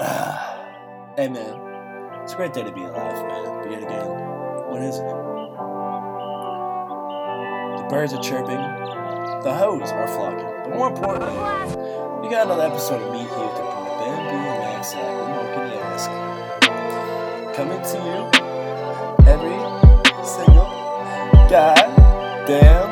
hey man, it's a great day to be alive, man. Yet again, what isn't it? The birds are chirping, the hoes are flocking, but more importantly, we got another episode of Meet Here your boy Bambi and Max. What more can you ask? Coming to you every single goddamn.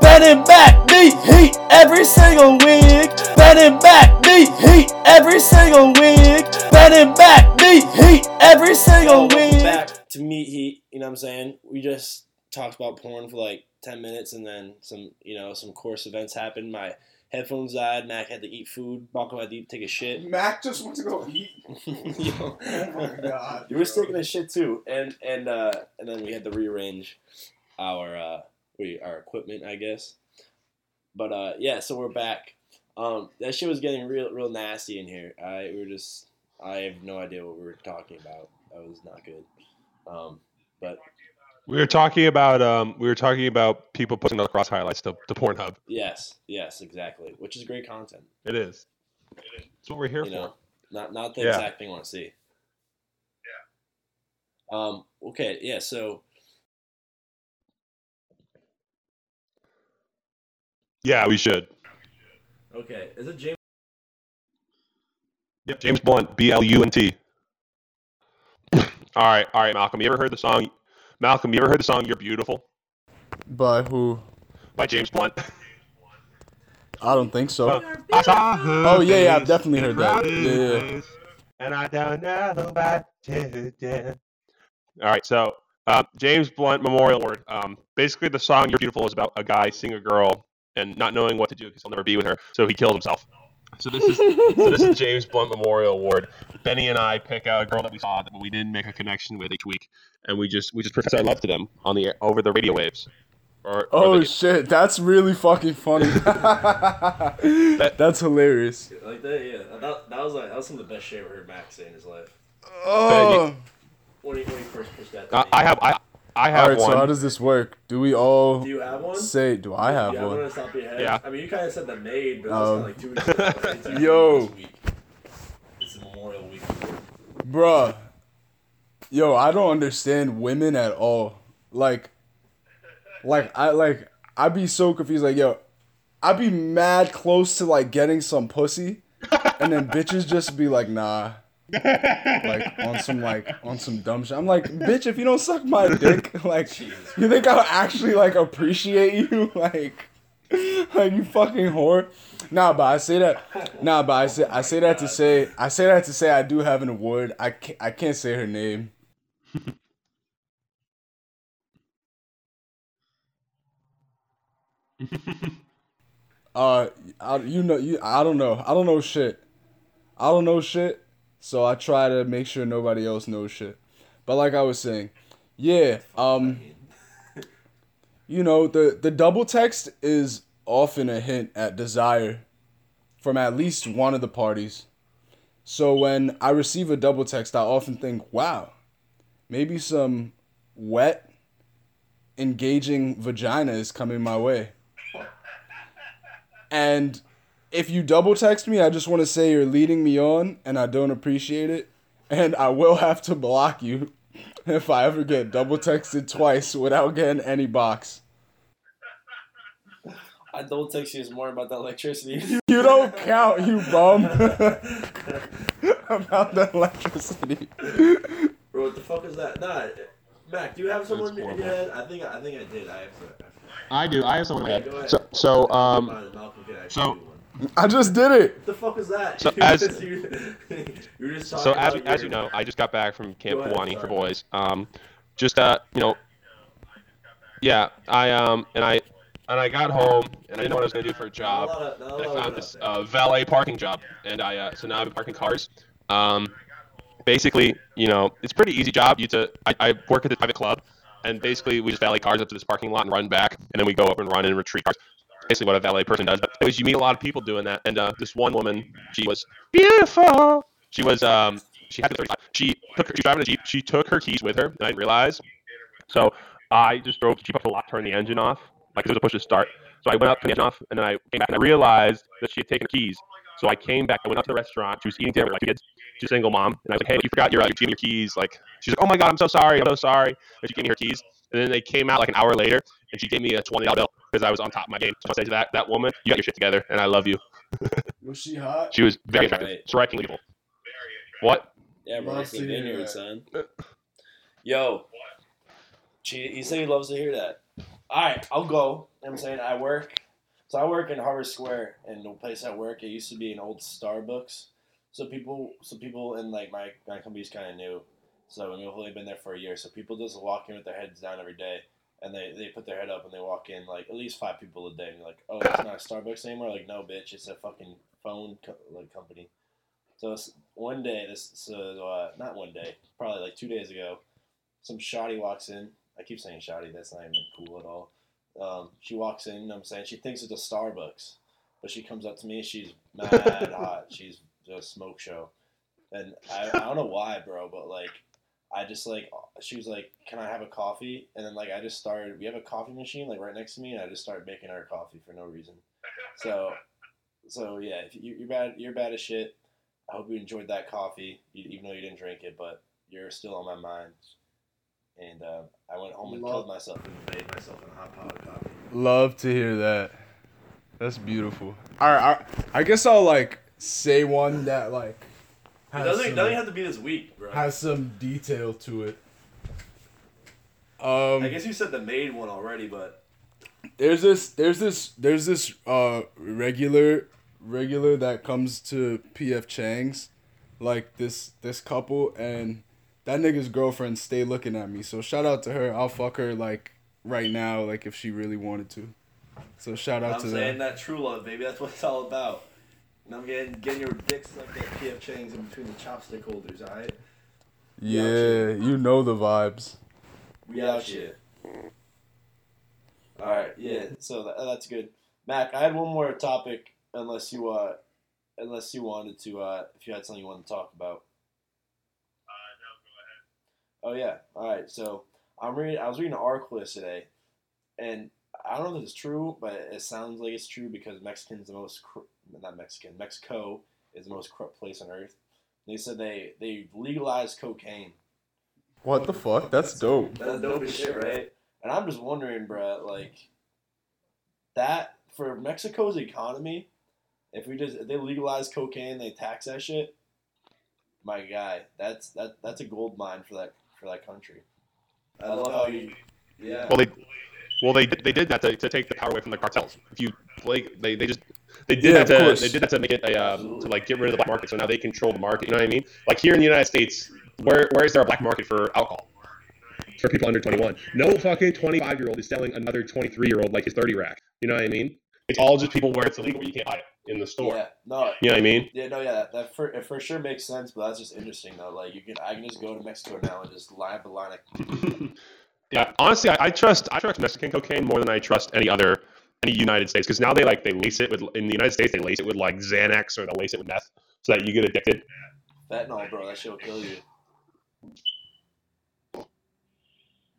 Betting back, me heat every single week. Betting back, me heat every single week. Betting back, me heat every single week. Back to meat heat. You know what I'm saying? We just talked about porn for like 10 minutes and then some, you know, some course events happened. My headphones died. Mac had to eat food. Balco had to eat, take a shit. Mac just wants to go eat. Yo. Oh my god. You were taking a shit too, and and uh, and then we had to rearrange our uh, we our equipment, I guess. But uh, yeah, so we're back. Um, that shit was getting real real nasty in here. I we were just I have no idea what we were talking about. That was not good. Um, but We were talking about um, we were talking about people posting lacrosse highlights to, to Pornhub. yes, yes, exactly. Which is great content. It is. It's what we're here you for. know, not not the Yeah. exact thing I want to see. Yeah. Um. Okay. Yeah. So Yeah, we should. Okay, is it James? Yep, James Blunt, B L U N T. all right, all right, Malcolm. You ever heard the song? Malcolm, you ever heard the song "You're Beautiful" By who? by James Blunt? I don't think so. I saw her Oh, yeah, yeah, I've definitely heard that. Yeah, yeah. And I don't know about you. yeah. All right, so uh, James Blunt Memorial Award. Um, basically, the song "You're Beautiful" is about a guy seeing a girl and not knowing what to do because he'll never be with her, so he killed himself. So this is so this is James Blunt Memorial Award. Benny and I pick out a girl that we saw that we didn't make a connection with each week, and we just we just profess our love to them on the air, over the radio waves. Or, or Oh the- shit, that's really fucking funny. that's hilarious. Like that, yeah. That, that was like that was some of the best shit I ever heard Max say in his life. Oh. When he, when he first pitched that. I. I have I I have one. All right, one. so how does this work? Do we all Do you have one? say? Do I have yeah, I'm one? gonna stop your head. Yeah. I mean, you kind of said the maid, but that was um, kind of like two weeks ago. It's actually Yo. this week. It's a Memorial Week. Bruh. Yo, I don't understand women at all. Like, like I like I'd be so confused. Like, yo, I'd be mad close to like getting some pussy, and then bitches just be like, nah. Like on some like on some dumb shit. I'm like, bitch, if you don't suck my dick, like, you think I'll actually like appreciate you, like, like you fucking whore. Nah, but I say that. Nah, but I say I say that to say I say that to say I do have an award. I can't I can't say her name. Uh, I, you know, you I don't know. I don't know shit. I don't know shit. So I try to make sure nobody else knows shit. But like I was saying, yeah. Um, you know the the double text is often a hint at desire from at least one of the parties. So when I receive a double text, I often think, wow, maybe some wet, engaging vagina is coming my way. And if you double text me, I just want to say you're leading me on and I don't appreciate it. And I will have to block you if I ever get double texted twice without getting any box. I double text you is more about the electricity. You don't count, you bum. About the electricity. Bro, what the fuck is that? Nah, Mac, do you have someone in your head? I think I think I did. I have to. I do. I have someone. Okay, go ahead. So so um Malcolm could actually so- do one. I just did it. What the fuck is that? So as- you, you just so as about as you know, I just got back from Camp Go Kawani for boys. Um, just uh, you know, yeah, I um, and I and I got home and I didn't know what I was gonna do for a Not a job. of- And I found this uh, valet parking job, and I uh, so now I've been parking cars. Um, basically, you know, it's a pretty easy job. You to I, I work at the private club, and basically we just valet cars up to this parking lot and run back, and then we go up and run and retrieve cars. Basically, what a valet person does. But anyways, you meet a lot of people doing that, and uh, this one woman, she was beautiful. She was um, she had the 35. She took her, she was driving a jeep. She took her keys with her, and I didn't realize. So I just drove the jeep up to the lot, turned the engine off, like there was a push to start. So I went up, turned the engine off, and then I came back and I realized that she had taken her keys. So I came back. I went up to the restaurant. She was eating dinner with my kids. She's a single mom, and I was like, "Hey, you forgot your, uh, you gave me your keys." Like, she's like, "Oh my god, I'm so sorry. I'm so sorry." And she gave me her keys, and then they came out like an hour later, and she gave me a twenty dollar bill because I was on top of my game. So I said to that that woman, "You got your shit together, and I love you." Was she hot? She was very Right. attractive, strikingly beautiful. What? Yeah, bro. Love It's to the vineyard, son. Yo, she, he said he loves to hear that. All right, I'll go. You know what I'm saying I work. So I work in Harvard Square, and the place I work, it used to be an old Starbucks. So people, so people in like my my company's kind of new. So we've only been there for a year. So people just walk in with their heads down every day, and they, they put their head up and they walk in like at least five people a day. And you're like, oh, it's not Starbucks anymore. Like, no, bitch, it's a fucking phone co- like company. So one day, this so uh, not one day, probably like two days ago, some shoddy walks in. I keep saying shoddy. That's not even cool at all. Um, she walks in. I'm saying she thinks it's a Starbucks, but she comes up to me. She's mad hot. She's a smoke show, and I, I don't know why, bro, but like I just like she was like, "Can I have a coffee?" And then like I just started. We have a coffee machine like right next to me, and I just started making our coffee for no reason. So, so yeah, if you, you're bad, you're bad as shit. I hope you enjoyed that coffee, even though you didn't drink it, but you're still on my mind. And uh, I went home and Love- killed myself and made myself a hot pot of coffee. Love to hear that. That's beautiful. All right, I, I guess I'll like say one that like It doesn't, some, doesn't have to be this week, bro. has some detail to it. Um, I guess you said the maid one already, but there's this there's this there's this uh regular regular that comes to PF Chang's like this this couple and that nigga's girlfriend stay looking at me. So shout out to her. I'll fuck her like right now like if she really wanted to. So shout out to. I'm to saying that. that true love, baby. That's what it's all about. And I'm getting getting your dicks like that PF Chang's in between the chopstick holders, alright? Yeah, you know the vibes. We out shit. All right, yeah. So that, that's good, Mac. I had one more topic, unless you uh, unless you wanted to, uh, if you had something you wanted to talk about. Uh, no, go ahead. Oh yeah. All right. So I'm reading. I was reading an article yesterday, and I don't know if it's true, but it sounds like it's true because Mexican's the most cor- not Mexican. Mexico is the most corrupt place on earth. They said they they legalized cocaine. What the fuck? That's dope. That's dope as shit, right? And I'm just wondering, bruh, like that for Mexico's economy, if we just if they legalize cocaine, they tax that shit. My guy, that's that that's a gold mine for that for that country. I love how you, yeah. Well, they, well, they did- they did that to, to take the power away from the cartels. If you like, they, they just they did Yeah, that to they did that to make it a um, to like get rid of the black market. So now they control the market. You know what I mean? Like here in the United States, where where is there a black market for alcohol for people under 21? No fucking 25 year old is selling another 23 year old like his 30 rack. You know what I mean? It's all just people where it's illegal, where you can't buy it in the store. Yeah, no, You know what I mean? yeah, no, yeah, that, that for, it for sure makes sense, but that's just interesting though. Like you can, I can just go to Mexico now and just line up a line of yeah, honestly, I, I trust I trust Mexican cocaine more than I trust any other any United States because now they like they lace it with in the United States they lace it with like Xanax or they'll lace it with meth so that you get addicted. fentanyl, bro. That shit will kill you.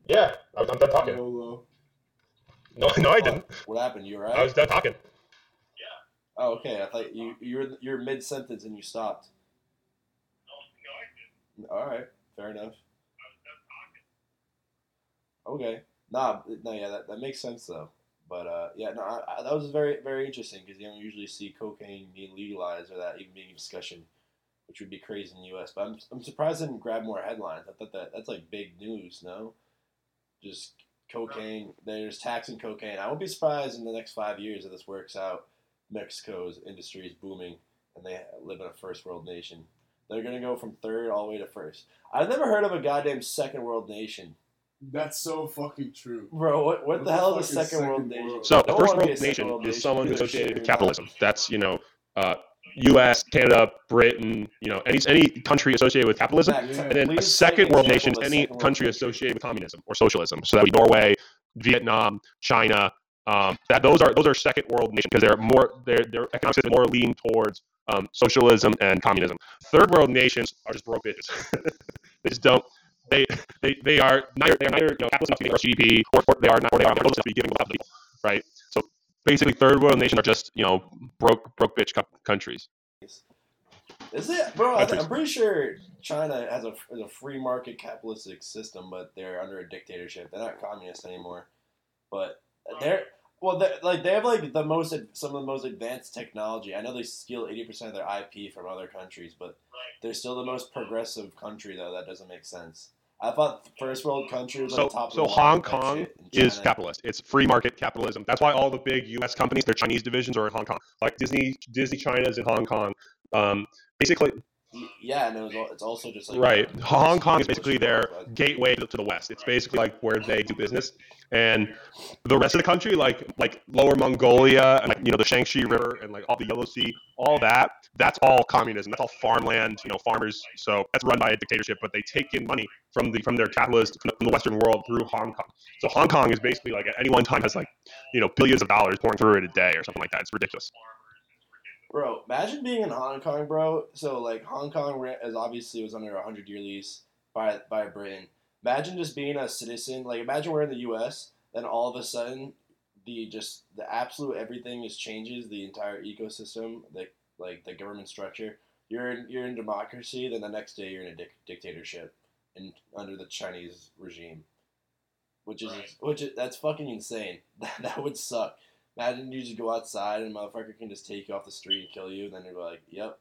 Yeah, I was, I'm done talking. YOLO. No, no, I didn't. What happened? You were right? I was done talking. Yeah. Oh, okay. I thought you you're you're mid sentence and you stopped. No, no, I didn't. All right, fair enough. That's talking. Okay, nah, no, yeah, that, that makes sense though. But uh, yeah, no, I, I, that was very very interesting because you don't usually see cocaine being legalized or that even being a discussion, which would be crazy in the U.S. But I'm I'm surprised it didn't grab more headlines. I thought that that's like big news, no? Just cocaine. There's taxing cocaine. I won't be surprised in the next five years if this works out. Mexico's industry is booming and they live in a first world nation. They're gonna go from third all the way to first. I've never heard of a goddamn second world nation, That's so fucking true. bro. What, what, What the the hell is a fuck is second world nation? world? So the first wanna be a world nation world is someone who's associated with capitalism. That's you know, uh, U.S., Canada, Britain, you know, any any country associated with capitalism. Back- Yeah. And then a please cite second world example nation is any country country. associated with communism or socialism. So that would be Norway, Vietnam, China. Um, that those are those are second world nations because they're more their their economic system more lean towards um, socialism and communism. Third world nations are just broke bitches. they just don't. They they they are neither they are neither you know capitalist enough to give us GDP or, or they are not or they are not enough to be giving without people, right? So basically, third world nations are just you know broke broke bitch co- countries. Is it, bro? I am pretty sure China has a, has a free market capitalistic system, but they're under a dictatorship. They're not communist anymore, but they're well, they're, like they have like the most some of the most advanced technology. I know they steal eighty percent of their IP from other countries, but they're still the most progressive country. Though that doesn't make sense. I thought first world country was So, like top. of so Hong Kong is capitalist. It's free market capitalism. That's why all the big U.S. companies, their Chinese divisions, are in Hong Kong. Like Disney, Disney China is in Hong Kong. Um, basically, Yeah, and it was, it's also just like right. Um, Hong Kong is basically their gateway to, the West. It's basically like where they do business, and the rest of the country, like like Lower Mongolia and like you know the Shaanxi River and like all the Yellow Sea, all that. That's all communism. That's all farmland. You know, farmers. So that's run by a dictatorship, but they take in money from the from their capitalist from the Western world through Hong Kong. So Hong Kong is basically like at any one time has like you know billions of dollars pouring through it a day or something like that. It's ridiculous. Bro, imagine being in Hong Kong, bro. So like Hong Kong is obviously was under a hundred year lease by by Britain. Imagine just being a citizen. Like imagine we're in the U.S. Then all of a sudden, the just the absolute everything is changes. The entire ecosystem, like like the government structure. You're in you're in democracy. Then the next day you're in a dic- dictatorship, and under the Chinese regime, which is which is, that's fucking insane. That that would suck. Imagine you just go outside and a motherfucker can just take you off the street and kill you, and then you're like, yep,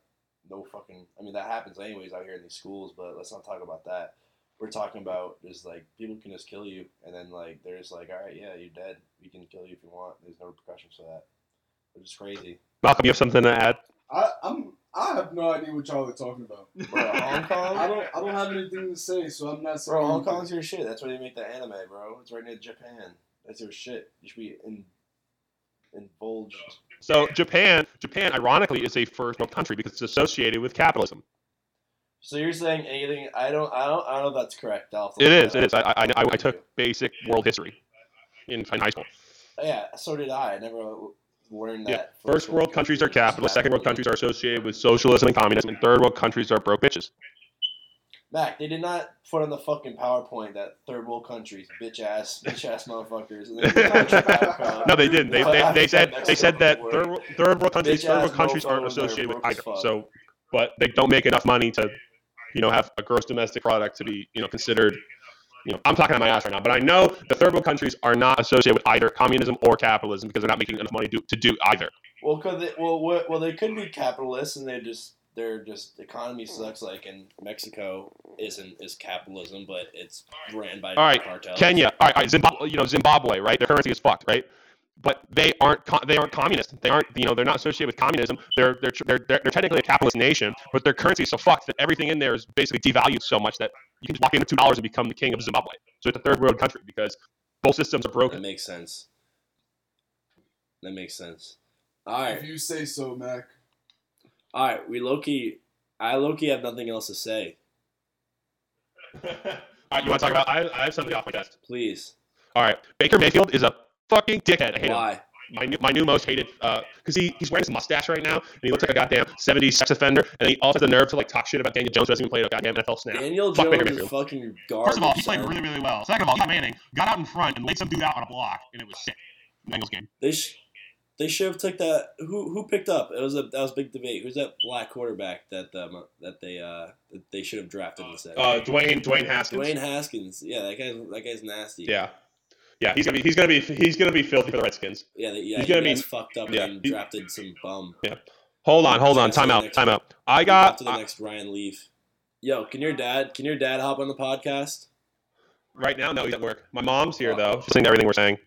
no fucking. I mean, that happens anyways out here in these schools, but let's not talk about that. We're talking about just like people can just kill you, and then like they're just like, all right, yeah, you're dead. We can kill you if you want. There's no repercussions for that. Which is crazy. Malcolm, you have something to add? I, I'm I have no idea what y'all are talking about. Bro, Hong Kong. I don't I don't have anything to say, so I'm not saying. Bro, Hong anything. Kong's your shit. That's where they make the anime, bro. It's right near Japan. That's your shit. You should be in, indulged. So Japan, Japan, ironically, is a first world country because it's associated with capitalism. So you're saying anything? I don't. I don't. I don't know if that's correct. To It is. It is. I. I, I, I took basic world history in, in high school. Oh, yeah, so did I. I never learned that. Yeah. that. First world countries are capitalist. Second world countries are associated with socialism and communism. And third world countries are broke bitches. Mac, they did not put on the fucking PowerPoint that third world countries, bitch ass, bitch ass motherfuckers. And then Africa, no, they didn't. They, they, they said they said that third, world- third world countries, third world countries aren't mofos that are associated with either. So, but they don't make enough money to, you know, have a gross domestic product to be, you know, considered. You know, I'm talking on my ass right now, but I know the third world countries are not associated with either communism or capitalism because they're not making enough money to, to do either. Well, could they? Well, well, they could be capitalists, and they just their just economy hmm. sucks. Like in Mexico, isn't is capitalism, but it's ran by All right, cartels. Kenya, all right, all right, Zimbabwe, you know, Zimbabwe, right? Their currency is fucked, right? But they aren't they aren't communist. They aren't you know they're not associated with communism. They're they're they're they're, they're technically a capitalist nation, but their currency is so fucked that everything in there is basically devalued so much that you can just walk in with two dollars and become the king of Zimbabwe. So it's a third world country because both systems are broken. That makes sense. That makes sense. All right, If you say so, Mac. All right. We Loki. I Loki have nothing else to say. all right, you want to talk about? I, I have something off my chest. Please. All right, Baker Mayfield is a fucking dickhead. I hate him. Why? my new, my new most hated uh, because he he's wearing his mustache right now and he looks like a goddamn 70s sex offender and he also has the nerve to like talk shit about Daniel Jones who hasn't even played a goddamn NFL snap. Daniel Fuck Baker Jones is Mayfield. fucking garbage. First of all, he played son. really really well. Second of all, Eli Manning got out in front and laid some dude out on a block and it was sick. The Bengals game. They sh- they should have took that. Who who picked up? It was a that was a big debate. Who's that black quarterback that um, that they uh that they should have drafted instead? Uh, Dwayne Dwayne Haskins. Dwayne Haskins. Yeah, that guy's that guy's nasty. Yeah, yeah, he's gonna be he's gonna be he's gonna be filthy for the Redskins. yeah, they, yeah. He's gonna be- fucked up yeah, and he- drafted some bum. Yeah. Hold on, hold on, time out, time out. I got to the I- next Ryan Leaf. Yo, can your dad can your dad hop on the podcast? right now. No, he's at work. My mom's here though, just saying everything we're saying.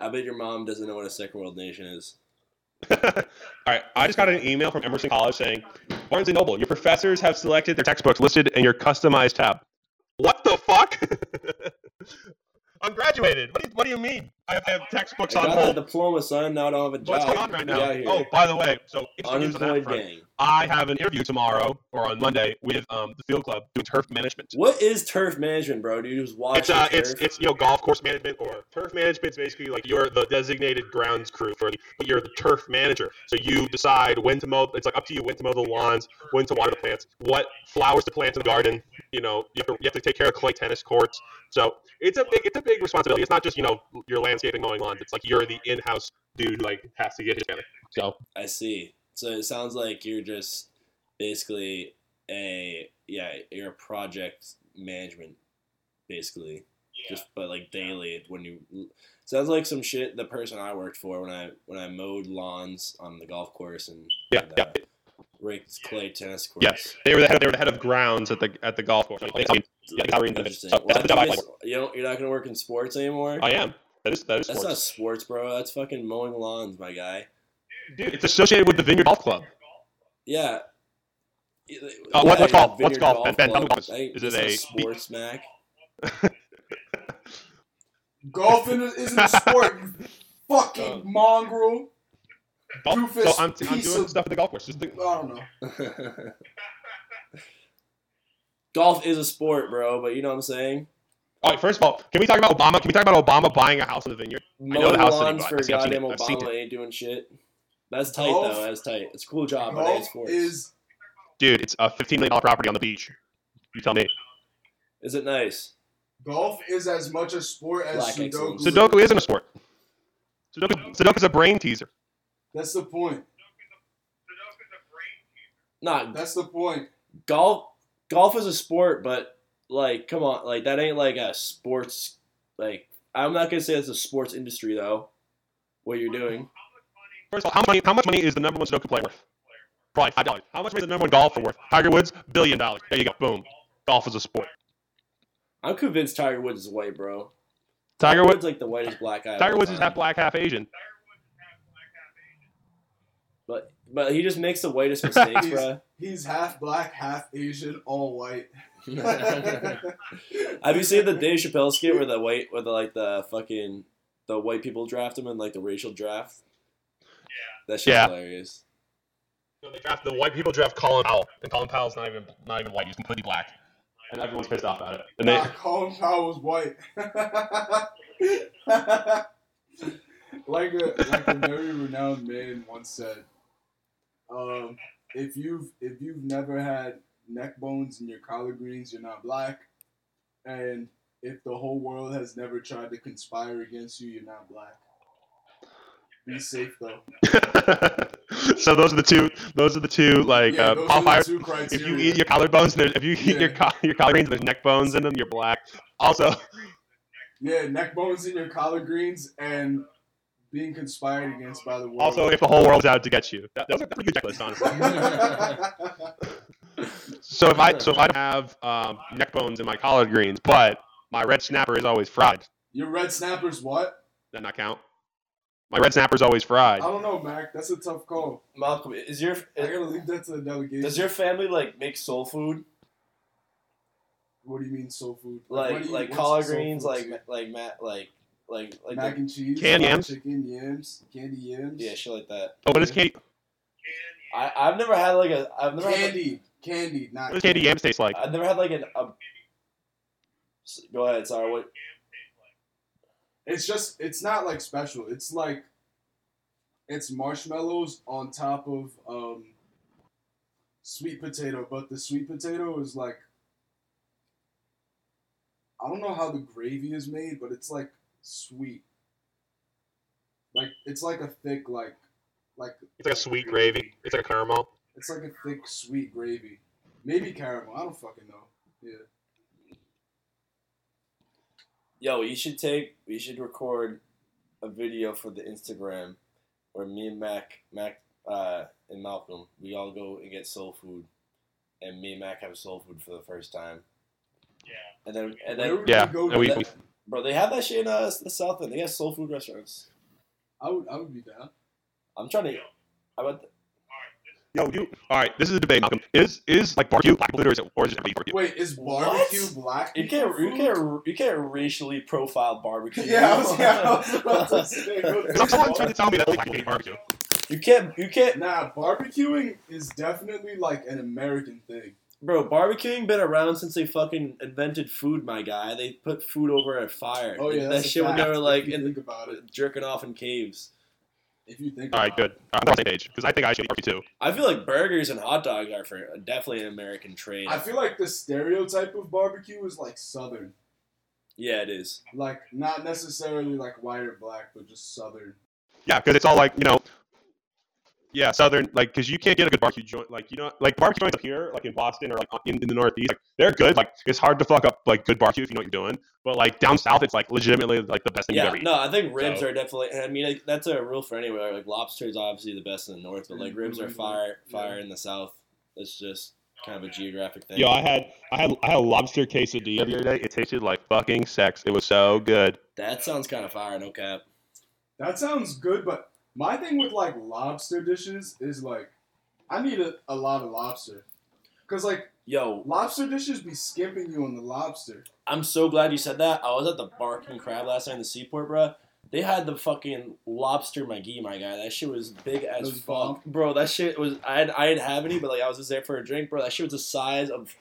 I bet your mom doesn't know what a second world nation is. All right, I just got an email from Emerson College saying, Barnes and Noble, your professors have selected their textbooks listed in your customized tab. What the fuck? I'm graduated. What do you, what do you mean? I have, I have textbooks I on hold. diploma, son. Now I don't have a job. What's going on right now? Oh, by the way, so interesting on that unemployed gang. I have an interview tomorrow or on Monday with um, the field club doing turf management. What is turf management, bro? Do you just watch It's uh, it's it's you know golf course management or turf management is basically like you're the designated grounds crew for the, but you're the turf manager. So you decide when to mow. It's like up to you when to mow the lawns, when to water the plants, what flowers to plant in the garden. You know you have to, you have to take care of clay tennis courts. So it's a big it's a big responsibility. It's not just you know your landscaping mowing lawns. It's like you're the in-house dude who, like has to get his together. So I see. So it sounds like you're just basically a yeah, you're a project management, basically. Just but like daily when you sounds like some shit the person I worked for when I when I mowed lawns on the golf course and, Yeah, and, yeah. uh, raked clay tennis courts. Yes, they were the head. They were the head of grounds at the at the golf course. I mean, yeah, the salary and benefits. Interesting. Well, that's the job I you, like. just- you don't, you're not gonna work in sports anymore. I am. That is that is That's not sports. sports, bro. That's fucking mowing lawns, my guy. Dude, it's associated with the Vineyard Golf Club. Yeah. Uh, what- what's yeah, golf? What's Vineyard golf? Ben, Ben, tell me Club. golf. I think Is it a- sports Mac? Golf in- isn't a sport, you uh, fucking mongrel. Golf? So I'm, I'm doing of- stuff at the golf course. Just I don't know. Golf is a sport, bro. But you know what I'm saying. all right, first of all, can we talk about Obama? Can we talk about Obama buying a house in the Vineyard? know the house lawns for I've seen- I've seen goddamn it. I've seen Obama ain't doing shit. That's tight Golf- though. That's tight. It's a cool job, but Golf sports. is Dude, it's a $15 million property on the beach. You tell me. Is it nice? Golf is as much a sport as Black Sudoku. Sudoku isn't a sport. Sudoku, Sudoku's a brain teaser. That's the point. Not That's the point. golf. Golf is a sport, but like, come on, like that ain't like a sports. Like, I'm not gonna say it's a sports industry though. What you're doing? First of all, how much money, how much money is the number one Sudoku player worth? Probably five dollars. How much money is the number one golfer worth? Tiger Woods, billion dollars. There you go. Boom. Golf is a sport. I'm convinced Tiger Woods is white, bro. Tiger Woods. Is like the whitest black guy. Tiger Woods is half black, half Asian. but but he just makes the whitest mistakes, bro. He's half black, half Asian, all white. Have you seen the Dave Chappelle skit where the white, where the like the fucking the white people draft him in like the racial draft? Yeah, that shit's Yeah. hilarious. They draft the white people draft Colin Powell, and Colin Powell's not even not even white. He's completely black, and everyone's pissed off about it. And they, Nah, Colin Powell was white. like a like a very renowned man once said, um, if you've if you've never had neck bones in your collard greens, you're not black, and if the whole world has never tried to conspire against you, you're not black. Be safe though. so those are the two. Those are the two like yeah, uh, those are qualifiers. two If you eat your collard bones, there- if you eat your co- your collard greens and there's neck bones in them, you're black. Also, yeah, neck bones in your collard greens and being conspired against by the world. also if the whole world's out to get you. That, those are pretty good checklist, honestly. So if I so if I don't have um, neck bones in my collard greens, but my red snapper is always fried, your red snappers, what? Does that not count. My red snapper is always fried. I don't know, Mac. That's a tough call. Malcolm, is your I gotta leave that to the delegation. does your family like make soul food what do you mean soul food? like what do you- like what's collard soul greens food like to ma- like Matt like like like mac the- and cheese, Canned yams? chicken, yams, candy yams. yeah shit like that. Oh, what is candy? I I've never had like a I've never had, candy, candy, not What does candy yams taste like? I've never had like an a, s- go ahead sorry what It's just it's not like special. It's like it's marshmallows on top of um sweet potato, but the sweet potato is like I don't know how the gravy is made, but it's like sweet. Like it's like a thick like like It's like a sweet gravy. It's like a caramel. it's like a thick sweet gravy. Maybe caramel. I don't fucking know. Yeah. Yo, you should take, you should record a video for the Instagram where me and Mac, Mac, uh, and Malcolm, we all go and get soul food, and me and Mac have soul food for the first time. Yeah. And then, and Where then, Yeah, go and we- to we- bro, they have that shit in uh, the South End. They have soul food restaurants. I would I would be down. I'm trying to. I about Yo, you. All right, this is a debate, Malcolm. Is is like barbecue black food or is it or is it barbecue? Wait, is What? barbecue black? you can't you can't you can't racially profile barbecue. Yeah, I was, yeah, I was about to say. Because someone's trying to tell me that black people hate barbecue. You can't you can't Nah, barbecuing is definitely like an American thing. Bro, barbecuing been around since they fucking invented food, my guy. They put food over a fire. Oh yeah, that that's a shit when they fact, were like if you in think about it. jerking off in caves. If you think All right, good. I'm on the same page because I think I should eat barbecue too. I feel like burgers and hot dogs are for definitely an American trade. I feel like the stereotype of barbecue is like southern, yeah, it is. like not necessarily like white or black, but just southern. Yeah, because it's all like you know, Yeah, southern like because you can't get a good barbecue joint like you know like barbecue joints up here like in Boston or like in, in the Northeast like they're good like it's hard to fuck up like good barbecue if you know what you're doing but like down south it's like legitimately like the best thing you've Yeah, ever eaten. no, I think ribs So- are definitely. I mean, like, that's a rule for anywhere. Like lobster is obviously the best in the north, but like ribs are mm-hmm. fire, fire in the south. It's just kind of a geographic thing. Yo, I had I had I had a lobster quesadilla the other day. It tasted like fucking sex. It was so good. that sounds kind of fire. No cap. That sounds good, but my thing with like lobster dishes is like, I need a, a lot of lobster. Cause like Yo, lobster dishes be skimping you on the lobster. I'm so glad you said that. I was at the Barking Crab last night in the Seaport, bro. They had the fucking lobster McGee, my guy. That shit was big as was fuck, bomb? bro. That shit was. I I didn't have any, but like I was just there for a drink, bro. That shit was the size of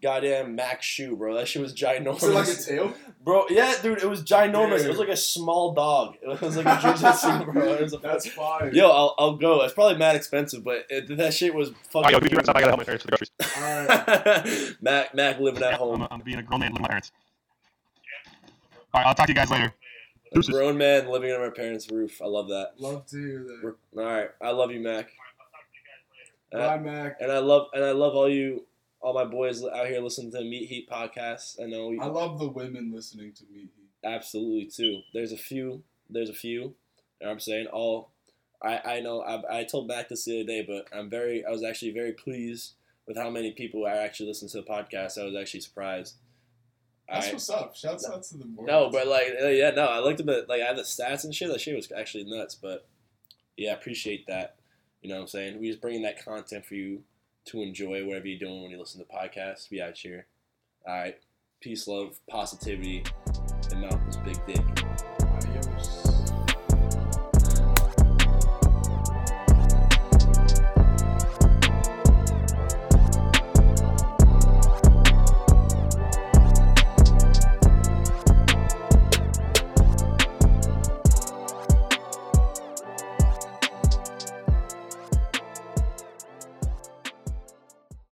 goddamn Max shoe, bro. That shit was ginormous. Is it like a tail? Bro, yeah, dude, it was ginormous. It was like a small dog. It was like a jujitsu, bro. It was a That's fine. Yo, I'll, I'll go. It's probably mad expensive, but it, that shit was yo, fucking. give me a I gotta help my parents for the groceries. Alright. Mac, Mac living at I'm, home. I'm being a grown man living with my parents. All right, I'll talk to you guys later. A Deuces. grown man living under my parents' roof. I love that. Love to hear that. We're, all right, I love you, Mac. And Bye, I, Mac. and I love and I love all you, all my boys out here listening to Meat Heat podcast. I know, we, I love the women listening to me. absolutely too. There's a few. There's a few. You know what I'm saying all. I I know. I, I told Mac this the other day, but I'm very. I was actually very pleased with how many people are actually listening to the podcast. I was actually surprised. That's I- what's up. Shouts out to the boys. no, but like, uh, yeah, no, I looked at the like, I have the stats and shit. That shit was actually nuts, but yeah, I appreciate that. You know what I'm saying? We just bringing that content for you to enjoy whatever you're doing when you listen to podcasts. We out here. All right, peace, love, positivity, and Malcolm's big dick.